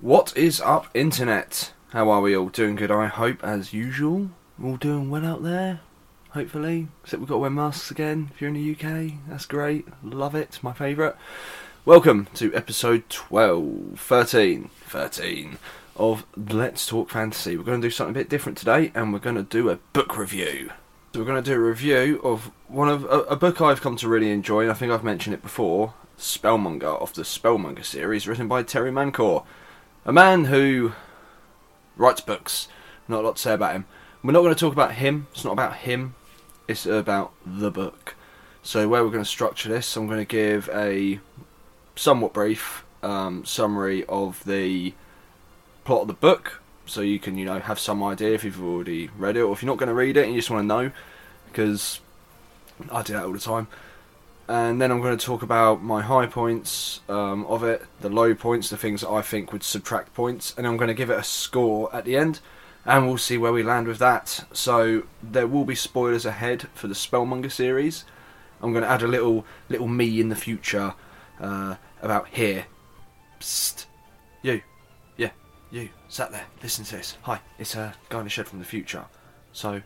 What is up, internet? How are we all? Doing good, I hope, as usual. We're all doing well out there, hopefully. Except we've got to wear masks again if you're in the UK. That's great. Love it. My favourite. Welcome to episode 12, 13, 13 of Let's Talk Fantasy. We're going to do something a bit different today, and we're going to do a book review. So we're going to do a review of one of a, a book I've come to really enjoy, and I think I've mentioned it before. Spellmonger of the Spellmonger series, written by Terry Mancour, a man who writes books. Not a lot to say about him. We're not going to talk about him. It's not about him. It's about the book. So where we're going to structure this, I'm going to give a somewhat brief um, summary of the plot of the book, so you can you know have some idea if you've already read it, or if you're not going to read it and you just want to know, because I do that all the time. And then I'm going to talk about my high points um, of it, the low points, the things that I think would subtract points, and I'm going to give it a score at the end, and we'll see where we land with that. So there will be spoilers ahead for the Spellmonger series. I'm going to add a little little me in the future uh, about here. Psst, you, yeah, you sat there. Listen to this. Hi, it's a guy in the shed from the future. So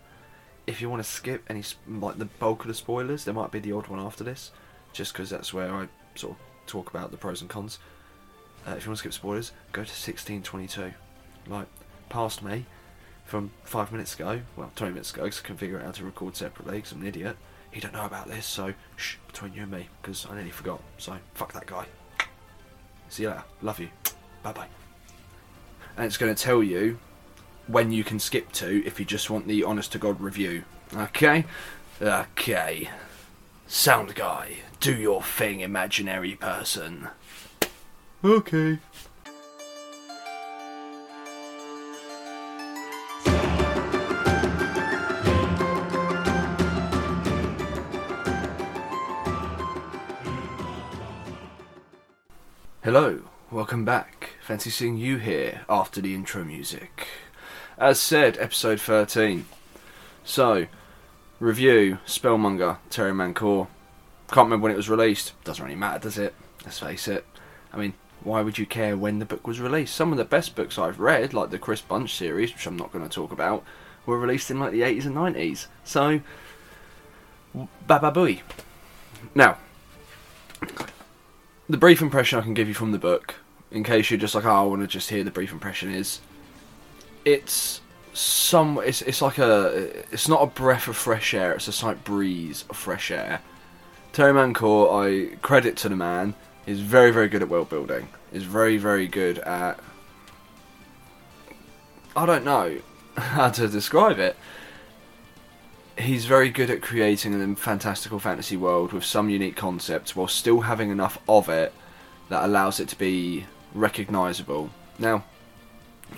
if you want to skip any like the bulk of the spoilers, there might be the odd one after this, just because that's where I sort of talk about the pros and cons. Uh, if you want to skip spoilers, go to 1622. Like past me from five minutes ago, well, 20 minutes ago, because I can figure out how to record separately, because I'm an idiot. He don't know about this, so shh, between you and me, because I nearly forgot. So fuck that guy. See you later. Love you. Bye bye. And it's going to tell you when you can skip to if you just want the honest to god review. Okay? Okay. Sound guy, do your thing, imaginary person. Okay. Hello, welcome back. Fancy seeing you here after the intro music. As said, episode 13. So, review Spellmonger, Terry Mancour. Can't remember when it was released. Doesn't really matter, does it? Let's face it. I mean, why would you care when the book was released? Some of the best books I've read, like the Chris Bunch series, which I'm not going to talk about, were released in like the 80s and 90s. So, baba booey. Now, the brief impression I can give you from the book, in case you're just like, oh, I want to just hear the brief impression, is it's some. It's it's like a. It's not a breath of fresh air. It's a slight breeze of fresh air. Terry Mancour, I credit to the man, is very very good at world building. Is very very good at. I don't know how to describe it. He's very good at creating a fantastical fantasy world with some unique concepts while still having enough of it that allows it to be recognisable. Now,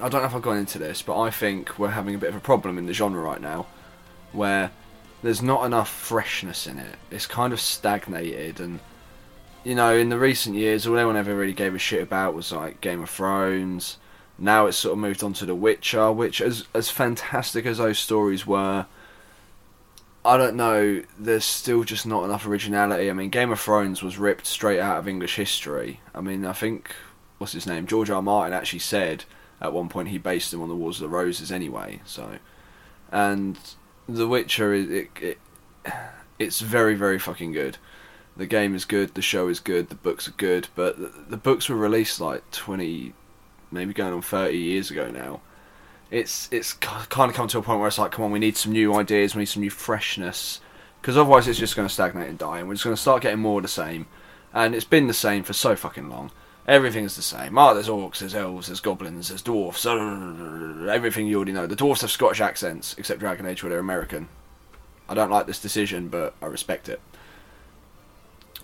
I don't know if I've gone into this, but I think we're having a bit of a problem in the genre right now where there's not enough freshness in it. It's kind of stagnated and you know, in the recent years all anyone ever really gave a shit about was like Game of Thrones. Now it's sort of moved on to The Witcher, which as as fantastic as those stories were, I don't know, there's still just not enough originality. I mean, Game of Thrones was ripped straight out of English history. I mean, I think what's his name? George R. R. Martin actually said at one point he based them on the Wars of the Roses anyway. So, and The Witcher is it, it it's very very fucking good. The game is good, the show is good, the books are good, but the, the books were released like twenty, maybe going on thirty years ago now. It's it's kind of come to a point where it's like, come on, we need some new ideas, we need some new freshness, because otherwise it's just going to stagnate and die, and we're just going to start getting more of the same. And it's been the same for so fucking long. Everything's the same. Oh, there's orcs, there's elves, there's goblins, there's dwarfs. Everything you already know. The dwarfs have Scottish accents, except Dragon Age, where they're American. I don't like this decision, but I respect it.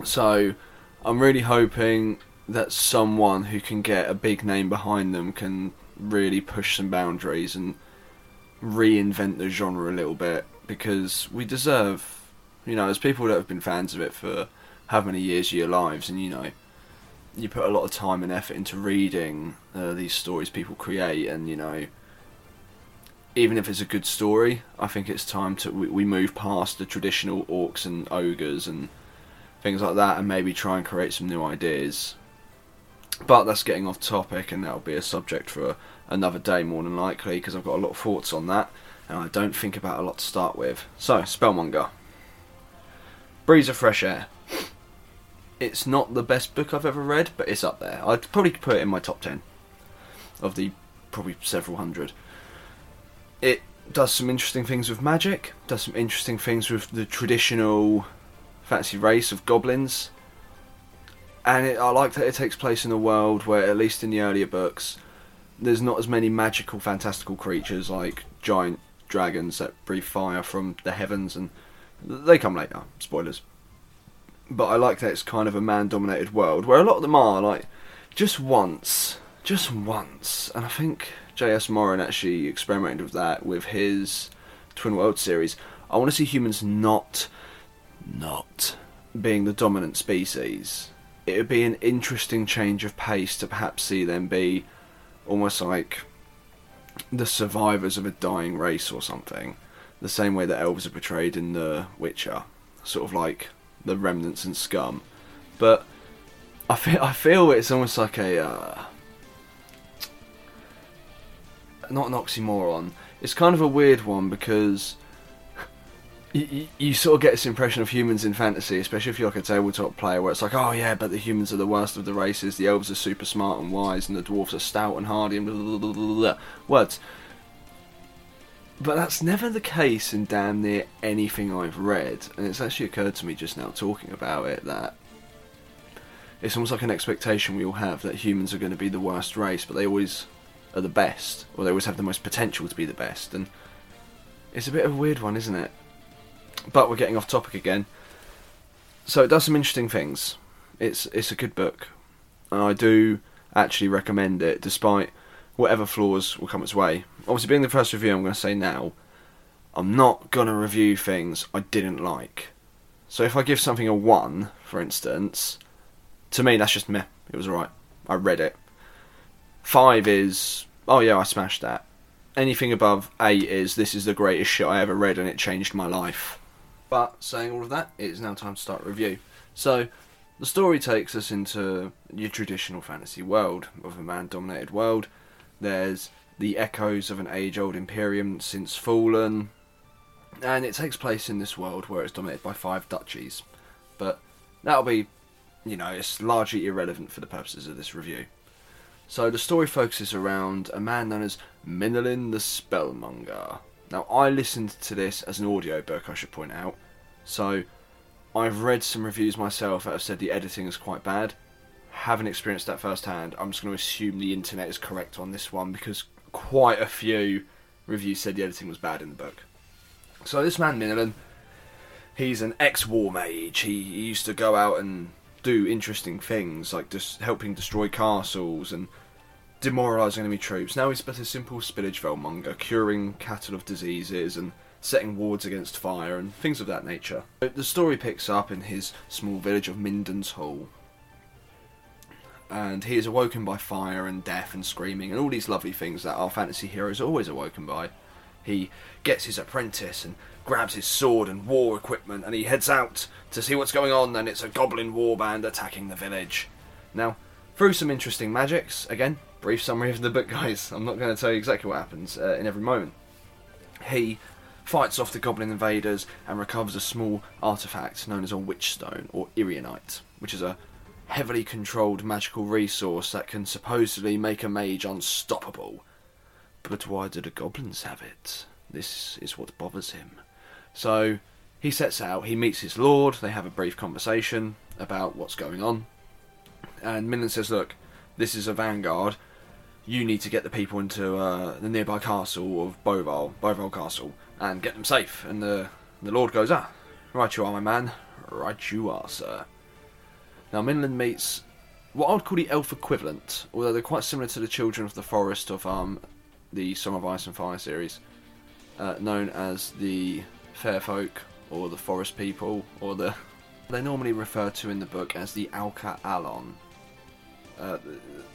So, I'm really hoping that someone who can get a big name behind them can really push some boundaries and reinvent the genre a little bit because we deserve, you know, as people that have been fans of it for how many years of your lives, and you know, you put a lot of time and effort into reading uh, these stories people create, and you know, even if it's a good story, I think it's time to we, we move past the traditional orcs and ogres and things like that, and maybe try and create some new ideas. But that's getting off topic, and that'll be a subject for another day more than likely because I've got a lot of thoughts on that, and I don't think about a lot to start with. So, Spellmonger. Breeze of Fresh Air. It's not the best book I've ever read, but it's up there. I'd probably put it in my top 10 of the probably several hundred. It does some interesting things with magic, does some interesting things with the traditional fantasy race of goblins. And it, I like that it takes place in a world where, at least in the earlier books, there's not as many magical, fantastical creatures like giant dragons that breathe fire from the heavens, and they come later. Spoilers. But I like that it's kind of a man-dominated world where a lot of them are like just once, just once, and I think J.S. Morin actually experimented with that with his Twin World series. I want to see humans not, not being the dominant species. It would be an interesting change of pace to perhaps see them be almost like the survivors of a dying race or something. The same way that elves are portrayed in The Witcher, sort of like the remnants and scum. But I feel I feel it's almost like a uh, not an oxymoron. It's kind of a weird one because you, you, sort of get this impression of humans in fantasy, especially if you're like a tabletop player, where it's like, oh yeah, but the humans are the worst of the races. The elves are super smart and wise, and the dwarves are stout and hardy and blah, blah, blah, blah, words. But that's never the case in damn near anything I've read, and it's actually occurred to me just now talking about it that it's almost like an expectation we all have that humans are going to be the worst race, but they always are the best, or they always have the most potential to be the best, and it's a bit of a weird one, isn't it? But we're getting off topic again. So it does some interesting things. It's it's a good book, and I do actually recommend it, despite whatever flaws will come its way. Obviously, being the first review, I'm going to say now, I'm not going to review things I didn't like. So if I give something a one, for instance, to me that's just meh. It was alright. I read it. Five is, oh yeah, I smashed that. Anything above eight is, this is the greatest shit I ever read and it changed my life. But saying all of that, it is now time to start review. So, the story takes us into your traditional fantasy world of a man dominated world. There's the echoes of an age old imperium since fallen, and it takes place in this world where it's dominated by five duchies. But that'll be, you know, it's largely irrelevant for the purposes of this review. So the story focuses around a man known as Minalan the Spellmonger. Now, I listened to this as an audiobook, I should point out. So, I've read some reviews myself that have said the editing is quite bad. Haven't experienced that firsthand. I'm just going to assume the internet is correct on this one because quite a few reviews said the editing was bad in the book. So, this man, Minalan, he's an ex war mage. He, he used to go out and do interesting things like just helping destroy castles and demoralising enemy troops. Now he's but a simple spillage monger, curing cattle of diseases and setting wards against fire and things of that nature. The story picks up in his small village of Minden's Hall. And he is awoken by fire and death and screaming and all these lovely things that our fantasy heroes always awoken by. He gets his apprentice and grabs his sword and war equipment and he heads out to see what's going on and it's a goblin warband attacking the village. Now, through some interesting magics, again, brief summary of the book, guys. I'm not going to tell you exactly what happens uh, in every moment. He fights off the goblin invaders and recovers a small artifact known as a witchstone or irionite, which is a heavily controlled magical resource that can supposedly make a mage unstoppable. But why do the goblins have it? This is what bothers him. So he sets out, he meets his lord, they have a brief conversation about what's going on. And Minalan says, Look, this is a vanguard you need to get the people into uh, the nearby castle of Boval, Boval Castle, and get them safe. And the the Lord goes, ah, right you are, my man. Right you are, sir. Now, Minalan meets what I would call the elf equivalent, although they're quite similar to the Children of the Forest of um, the Song of Ice and Fire series, uh, known as the Fair Folk, or the Forest People, or the... They're normally referred to in the book as the Alka Alon. Uh,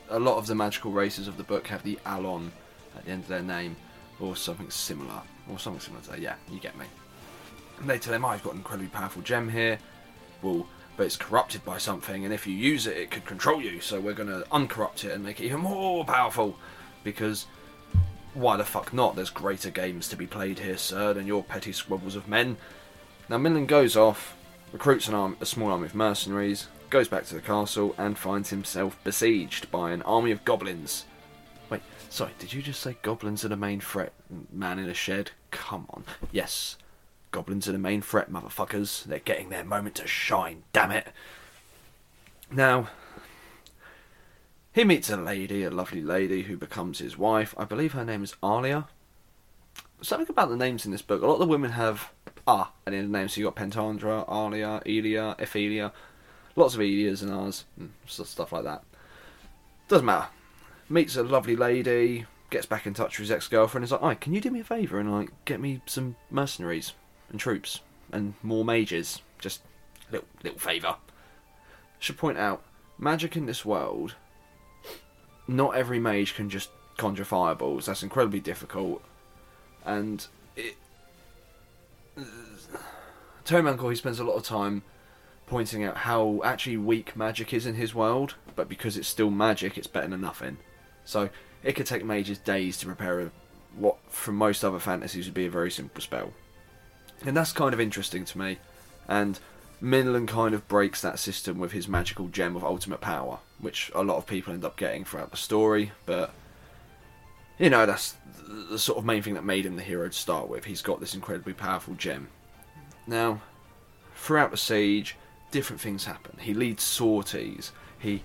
a lot of the magical races of the book have the Alon at the end of their name, or something similar, or something similar to that. Yeah, you get me. And they tell him, I've got an incredibly powerful gem here. We'll but it's corrupted by something, and if you use it, it could control you. So we're going to uncorrupt it and make it even more powerful, because why the fuck not? There's greater games to be played here, sir, than your petty squabbles of men. Now Millen goes off, recruits an arm, a small army of mercenaries, goes back to the castle, and finds himself besieged by an army of goblins. Wait, sorry, did you just say goblins are the main threat? Man in a shed? Come on. Yes, goblins are the main threat, motherfuckers. They're getting their moment to shine, damn it. Now, he meets a lady, a lovely lady, who becomes his wife. I believe her name is Alya. Something about the names in this book. A lot of the women have Ah end of the name. So you got Pentandra, Alia, Elia, Ephelia. Lots of Elias and Ars, and stuff like that. Doesn't matter. Meets a lovely lady, gets back in touch with his ex-girlfriend. Is like, "Hi, can you do me a favour and like get me some mercenaries and troops and more mages? Just little little favour." Should point out, magic in this world. Not every mage can just conjure fireballs. That's incredibly difficult, and it. Terry Mancour, he spends a lot of time pointing out how actually weak magic is in his world, but because it's still magic, it's better than nothing. So it could take mages days to prepare a, what, from most other fantasies, would be a very simple spell. And that's kind of interesting to me. And Minalan kind of breaks that system with his magical gem of ultimate power, which a lot of people end up getting throughout the story, but you know, that's the sort of main thing that made him the hero to start with. He's got this incredibly powerful gem. Now, throughout the siege, different things happen. He leads sorties. He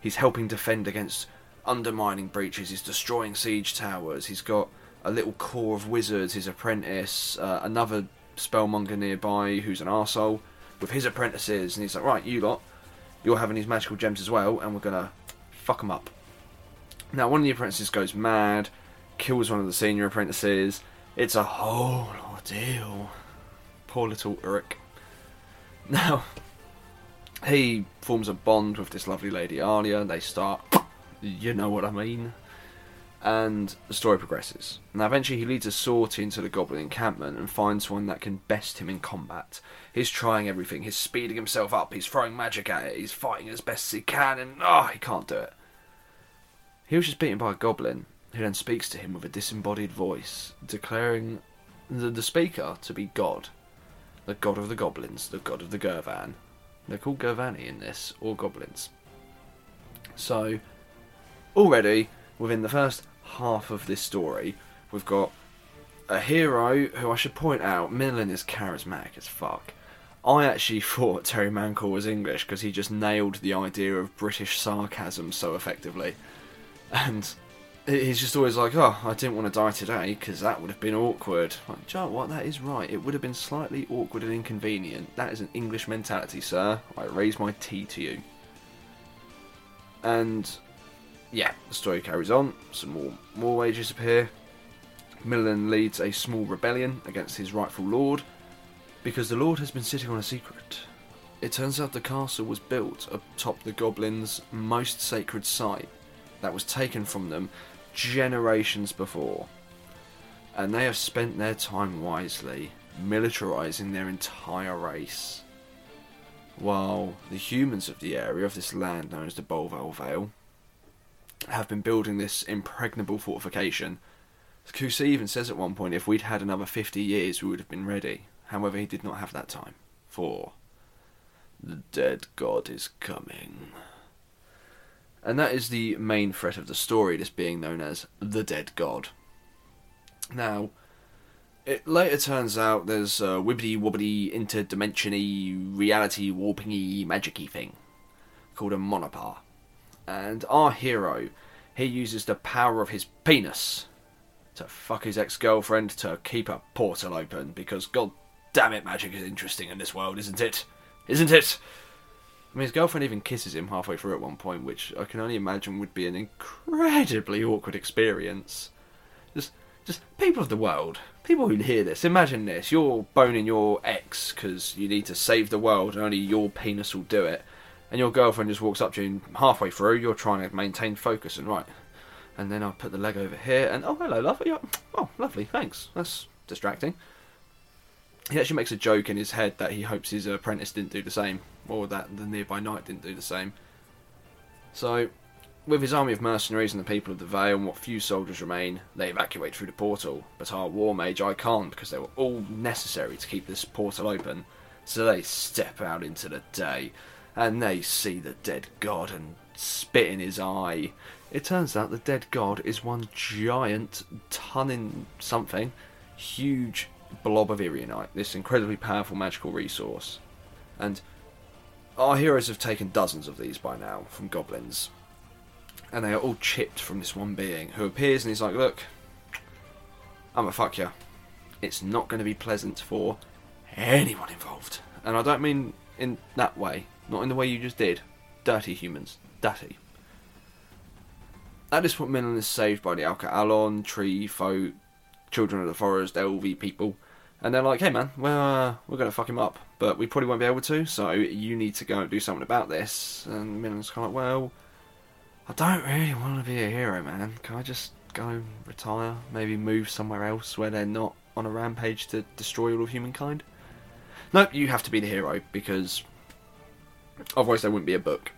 he's helping defend against undermining breaches. He's destroying siege towers. He's got a little corps of wizards. His apprentice, uh, another spellmonger nearby who's an arsehole with his apprentices, and he's like, right, you lot, you're having these magical gems as well, and we're gonna fuck them up. Now, one of the apprentices goes mad, kills one of the senior apprentices. It's a whole ordeal. Poor little Uruk. Now, he forms a bond with this lovely lady Alya. They start, you know what I mean. And the story progresses. Now, eventually, he leads a sortie into the goblin encampment and finds one that can best him in combat. He's trying everything. He's speeding himself up. He's throwing magic at it. He's fighting as best as he can, and oh, he can't do it. He was just beaten by a goblin, who then speaks to him with a disembodied voice, declaring the, the speaker to be God, the god of the goblins, the god of the Gurvan. They're called Gurvani in this, or goblins. So, already within the first half of this story, we've got a hero who I should point out, Millen is charismatic as fuck. I actually thought Terry Mancour was English because he just nailed the idea of British sarcasm so effectively. And he's just always like, oh, I didn't want to die today because that would have been awkward. Like, Joe, what? That is right. It would have been slightly awkward and inconvenient. That is an English mentality, sir. I raise my tea to you. And yeah, the story carries on. Some more more wages appear. Millen leads a small rebellion against his rightful lord because the lord has been sitting on a secret. It turns out the castle was built atop the goblins' most sacred site that was taken from them generations before. And they have spent their time wisely, militarizing their entire race. While the humans of the area of this land known as the Boval Vale have been building this impregnable fortification. Koucey even says at one point if we'd had another 50 years we would have been ready. However, he did not have that time. For the dead god is coming. And that is the main threat of the story, this being known as the Dead God. Now, it later turns out there's a wibbly wobbly interdimensiony reality warpingy magicy thing called a monopar. And our hero, he uses the power of his penis to fuck his ex girlfriend to keep a portal open because god damn it, magic is interesting in this world, isn't it? Isn't it? I mean, his girlfriend even kisses him halfway through at one point, which I can only imagine would be an incredibly awkward experience. Just, just people of the world, people who hear this, imagine this: you're boning your ex because you need to save the world, and only your penis will do it. And your girlfriend just walks up to you, and halfway through, you're trying to maintain focus and right. And then I'll put the leg over here, and oh, hello, love. Oh, lovely, thanks. That's distracting. he actually makes a joke in his head that he hopes his apprentice didn't do the same, or that the nearby knight didn't do the same. So, with his army of mercenaries and the people of the Vale and what few soldiers remain, they evacuate through the portal. But our war mage, I can't because they were all necessary to keep this portal open. So they step out into the day, and they see the dead god and spit in his eye. It turns out the dead god is one giant, ton in something, huge blob of Irionite, this incredibly powerful magical resource. And our heroes have taken dozens of these by now from goblins. And they are all chipped from this one being who appears and he's like, Look, I'm a fuck you. It's not going to be pleasant for anyone involved. And I don't mean in that way, not in the way you just did. Dirty humans. Dirty. At this point, Milan is saved by the Alka tree folk, children of the forest, elvy people, and they're like, "Hey, man, well, uh, we're gonna fuck him up, but we probably won't be able to. So you need to go and do something about this." And Milan's kind of like, "Well, I don't really want to be a hero, man. Can I just go retire? Maybe move somewhere else where they're not on a rampage to destroy all of humankind?" Nope, you have to be the hero because otherwise there wouldn't be a book.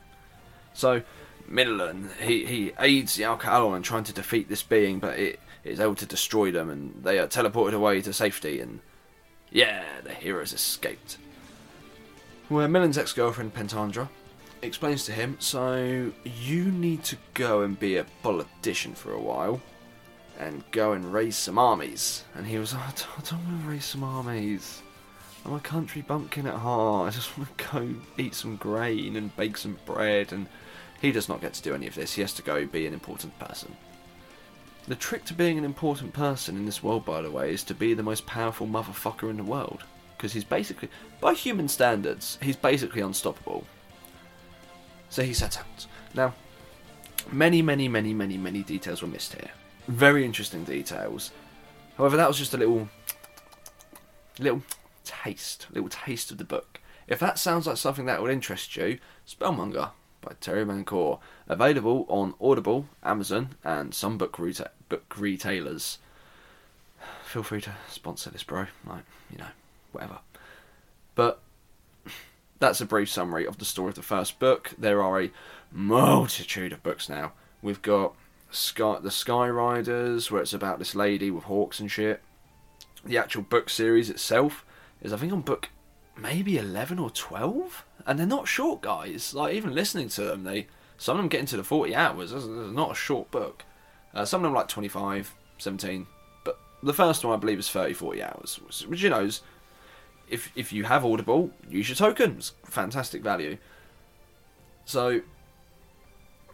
So Milan, he, he aids the Alka in trying to defeat this being, but it is able to destroy them, and they are teleported away to safety. And yeah, the heroes escaped. Where Milan's ex-girlfriend Pentandra explains to him, so you need to go and be a politician for a while, and go and raise some armies. And he was, like, I don't want to raise some armies. I'm a country bumpkin at heart. I just want to go eat some grain and bake some bread and he does not get to do any of this. He has to go be an important person. The trick to being an important person in this world, by the way, is to be the most powerful motherfucker in the world. Because he's basically, by human standards, he's basically unstoppable. So he sets out. Now, many, many, many, many, many details were missed here. Very interesting details. However, that was just a little, little taste, little taste of the book. If that sounds like something that would interest you, Spellmonger by Terry Mancour, available on Audible, Amazon, and some book, reta- book retailers. Feel free to sponsor this, bro. Like, you know, whatever. But that's a brief summary of the story of the first book. There are a multitude of books now. We've got Sky, the Sky Riders, where it's about this lady with hawks and shit. The actual book series itself is, I think, on book maybe 11 or 12 and they're not short guys. Like even listening to them they some of them get into the 40 hours. It's not a short book. Uh, some of them like 25 17 but the first one i believe is 30 40 hours which you know is if if you have audible use your tokens. Fantastic value. So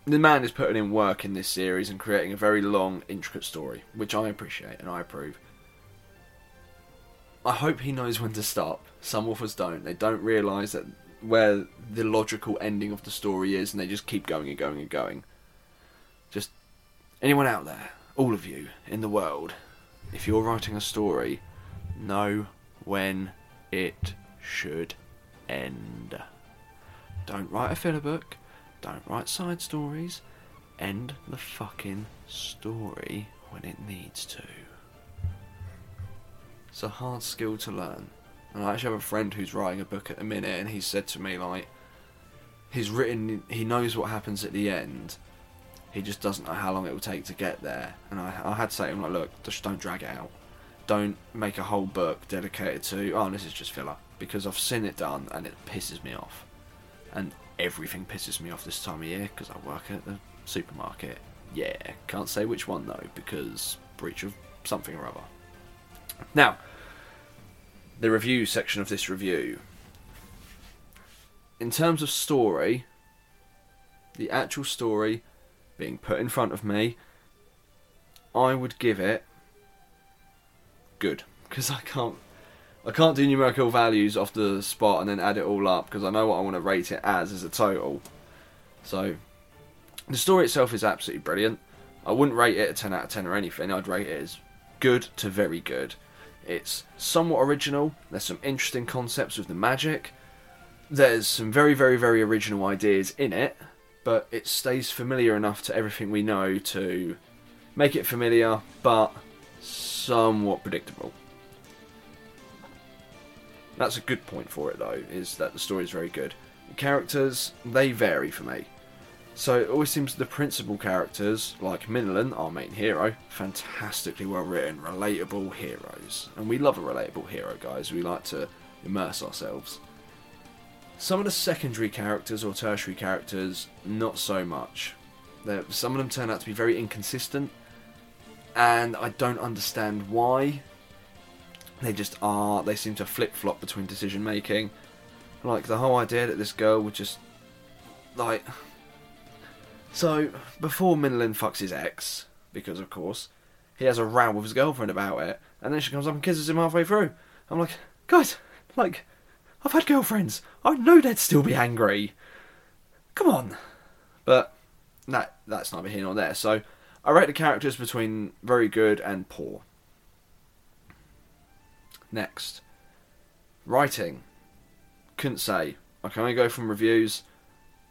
the man is putting in work in this series and creating a very long intricate story which i appreciate and i approve I hope he knows when to stop. Some authors don't. They don't realise that where the logical ending of the story is, and they just keep going and going and going. Just anyone out there, all of you in the world, if you're writing a story, know when it should end. Don't write a filler book. Don't write side stories. End the fucking story when it needs to. It's a hard skill to learn. And I actually have a friend who's writing a book at the minute, and he said to me, like, he's written, he knows what happens at the end. He just doesn't know how long it will take to get there. And I, I had to say to him, like, look, just don't drag it out. Don't make a whole book dedicated to, oh, this is just filler. Because I've seen it done, and it pisses me off. And everything pisses me off this time of year, because I work at the supermarket. Yeah, can't say which one though, because breach of something or other. Now, the review section of this review. In terms of story, the actual story being put in front of me, I would give it good because I can't I can't do numerical values off the spot and then add it all up because I know what I want to rate it as as a total. So the story itself is absolutely brilliant. I wouldn't rate it a 10 out of 10 or anything. I'd rate it as good to very good. It's somewhat original. There's some interesting concepts with the magic. There's some very, very, very original ideas in it, but it stays familiar enough to everything we know to make it familiar, but somewhat predictable. That's a good point for it, though, is that the story is very good. The characters, they vary for me. So it always seems the principal characters, like Minalan, our main hero, fantastically well written, relatable heroes. And we love a relatable hero, guys. We like to immerse ourselves. Some of the secondary characters or tertiary characters, not so much. They're, some of them turn out to be very inconsistent, and I don't understand why. They just are. They seem to flip flop between decision making. Like the whole idea that this girl would just like. So before Minalan fucks his ex, because of course he has a row with his girlfriend about it, and then she comes up and kisses him halfway through. I'm like, guys, like, I've had girlfriends. I know they'd still be angry. Come on. But that that's neither here nor there. So I rate the characters between very good and poor. Next. Writing. Couldn't say. I can only go from reviews.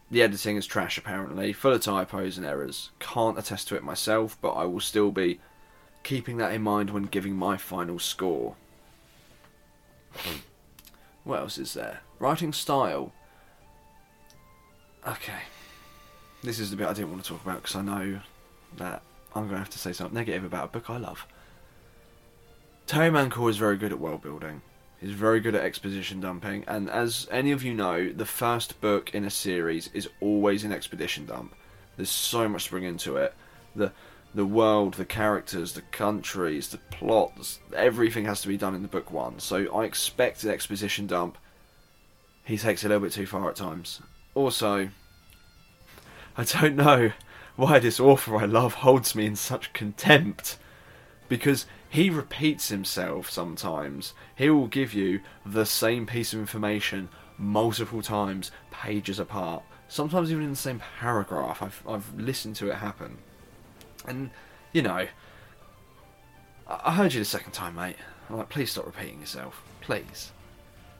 The editing is trash apparently, full of typos and errors. Can't attest to it myself, but I will still be keeping that in mind when giving my final score. what else is there? Writing style. Okay. This is the bit I didn't want to talk about because I know that I'm going to have to say something negative about a book I love. Terry Mancour is very good at world building. He's very good at exposition dumping, and as any of you know, the first book in a series is always an expedition dump. There's so much to bring into it. The the world, the characters, the countries, the plots, everything has to be done in the book one. So I expect an exposition dump. He takes it a little bit too far at times. Also, I don't know why this author I love holds me in such contempt. Because he repeats himself sometimes. He will give you the same piece of information multiple times, pages apart. Sometimes even in the same paragraph. I've I've listened to it happen. And, you know, I heard you the second time, mate. I'm like, please stop repeating yourself. Please.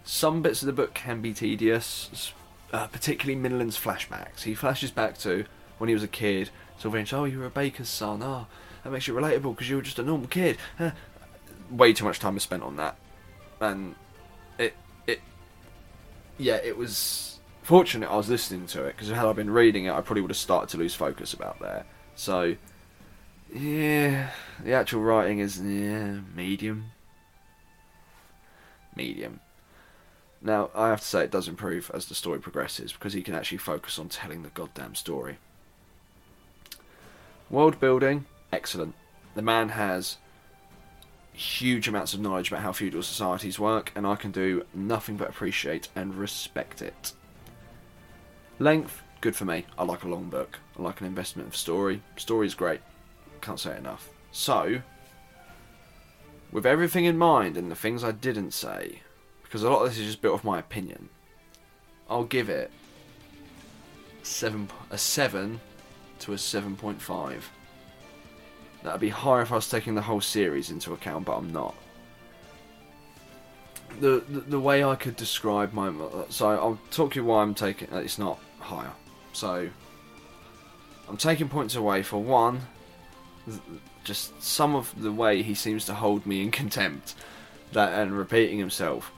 Some bits of the book can be tedious, uh, particularly Minalan's flashbacks. He flashes back to when he was a kid, Sylvain, oh, you were a baker's son. Oh, that makes you relatable because you were just a normal kid. Uh, way too much time was spent on that, and it it yeah, it was fortunate I was listening to it because had I been reading it, I probably would have started to lose focus about there. So yeah, the actual writing is yeah medium, medium. Now, I have to say it does improve as the story progresses because he can actually focus on telling the goddamn story. World building, excellent. The man has huge amounts of knowledge about how feudal societies work, and I can do nothing but appreciate and respect it. Length, good for me. I like a long book. I like an investment of story. Story's great. Can't say enough. So, with everything in mind and the things I didn't say, because a lot of this is just built off my opinion, I'll give it seven a seven to a seven point five. That'd be higher if I was taking the whole series into account, but I'm not. The, the, the way I could describe my so I'll talk you why I'm taking uh, it's not higher. So I'm taking points away for one, just some of the way he seems to hold me in contempt, that and repeating himself,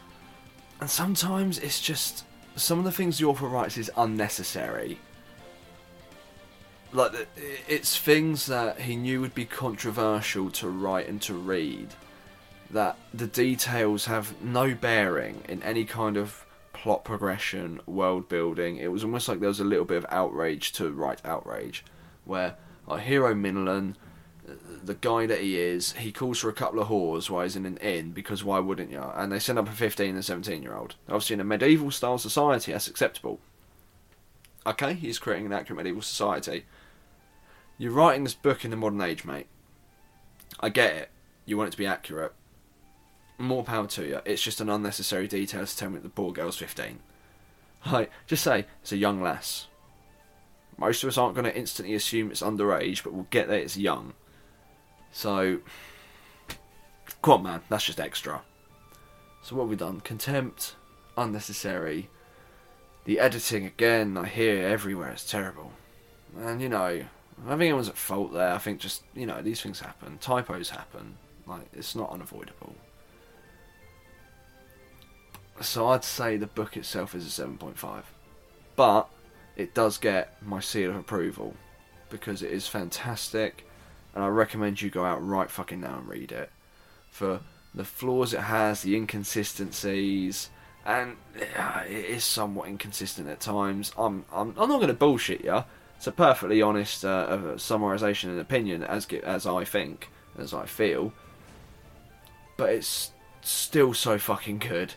and sometimes it's just some of the things the author writes is unnecessary like it's things that he knew would be controversial to write and to read that the details have no bearing in any kind of plot progression world building. It was almost like there was a little bit of outrage to write outrage where our hero Minalan uh, the guy that he is he calls for a couple of whores while he's in an inn because why wouldn't you and they send up a 15 and 17 year old obviously in a medieval style society that's acceptable. Okay he's creating an accurate medieval society you're writing this book in the modern age, mate. I get it. You want it to be accurate. More power to you. It's just an unnecessary detail to tell me that the poor girl's 15. Like, just say it's a young lass. Most of us aren't going to instantly assume it's underage, but we'll get that it's young. So, come on, man. That's just extra. So what have we done? Contempt, unnecessary. The editing again, I hear everywhere. It's terrible. And you know, I think anyone's at fault there. I think just you know these things happen. Typos happen. Like it's not unavoidable. So I'd say the book itself is a 7.5. But it does get my seal of approval because it is fantastic and I recommend you go out right fucking now and read it. For the flaws it has, the inconsistencies, and it is somewhat inconsistent at times. I'm I'm, I'm not going to bullshit you. It's a perfectly honest uh, summarization and opinion as as I think, as I feel. But it's still so fucking good.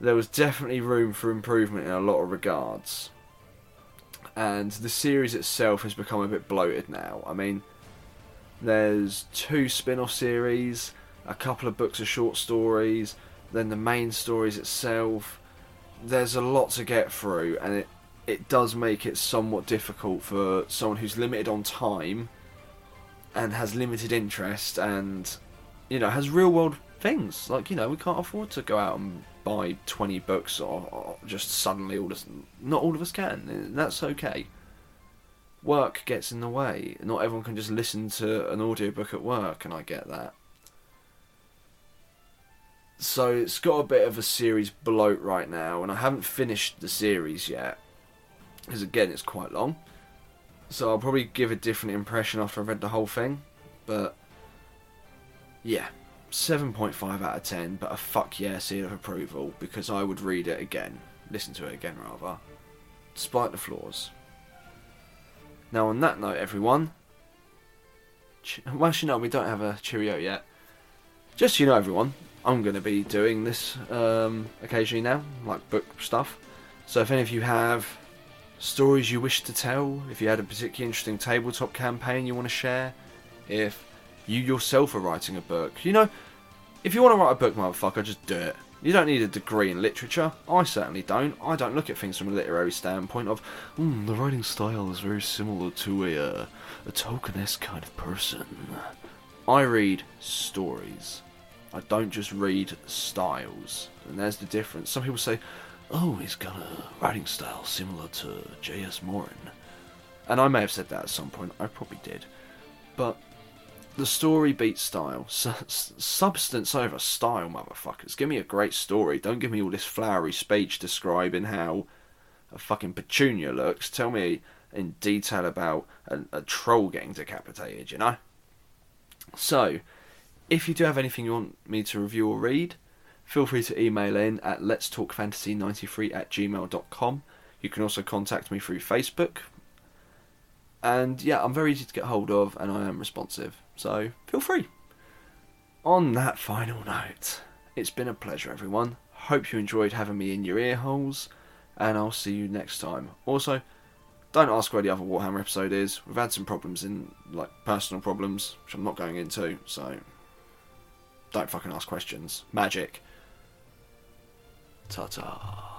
There was definitely room for improvement in a lot of regards. And the series itself has become a bit bloated now. I mean, there's two spin off series, a couple of books of short stories, then the main stories itself. There's a lot to get through, and it, it does make it somewhat difficult for someone who's limited on time and has limited interest and, you know, has real world things. Like, you know, we can't afford to go out and buy 20 books or, or just suddenly all this. Not all of us can. That's okay work gets in the way. Not everyone can just listen to an audiobook at work, and I get that. So it's got a bit of a series bloat right now, and I haven't finished the series yet. Because again, it's quite long. So I'll probably give a different impression after I've read the whole thing. But yeah, 7.5 out of 10, but a fuck yeah seal of approval because I would read it again. Listen to it again, rather. Despite the flaws. Now, on that note, everyone. Well, you know, we don't have a cheerio yet. Just so you know, everyone, I'm going to be doing this um, occasionally now, like book stuff. So if any of you have stories you wish to tell, if you had a particularly interesting tabletop campaign you want to share, if you yourself are writing a book, you know, if you want to write a book, motherfucker, just do it. You don't need a degree in literature. I certainly don't. I don't look at things from a literary standpoint of, mm, the writing style is very similar to a, uh, a Tolkien-esque kind of person. I read stories. I don't just read styles. And there's the difference. Some people say, oh, he's got a writing style similar to J.S. Morin. And I may have said that at some point. I probably did. But the story beats style. substance over style, motherfuckers. Give me a great story. Don't give me all this flowery speech describing how a fucking petunia looks. Tell me in detail about a, a troll getting decapitated, you know? So, if you do have anything you want me to review or read, feel free to email in at let's talk fantasy 93 at gmail.com. You can also contact me through Facebook. And yeah, I'm very easy to get hold of and I am responsive. So feel free. On that final note, it's been a pleasure, everyone. Hope you enjoyed having me in your ear holes, and I'll see you next time. Also, don't ask where the other Warhammer episode is. We've had some problems in, like, personal problems, which I'm not going into, so don't fucking ask questions. Magic. 曹操。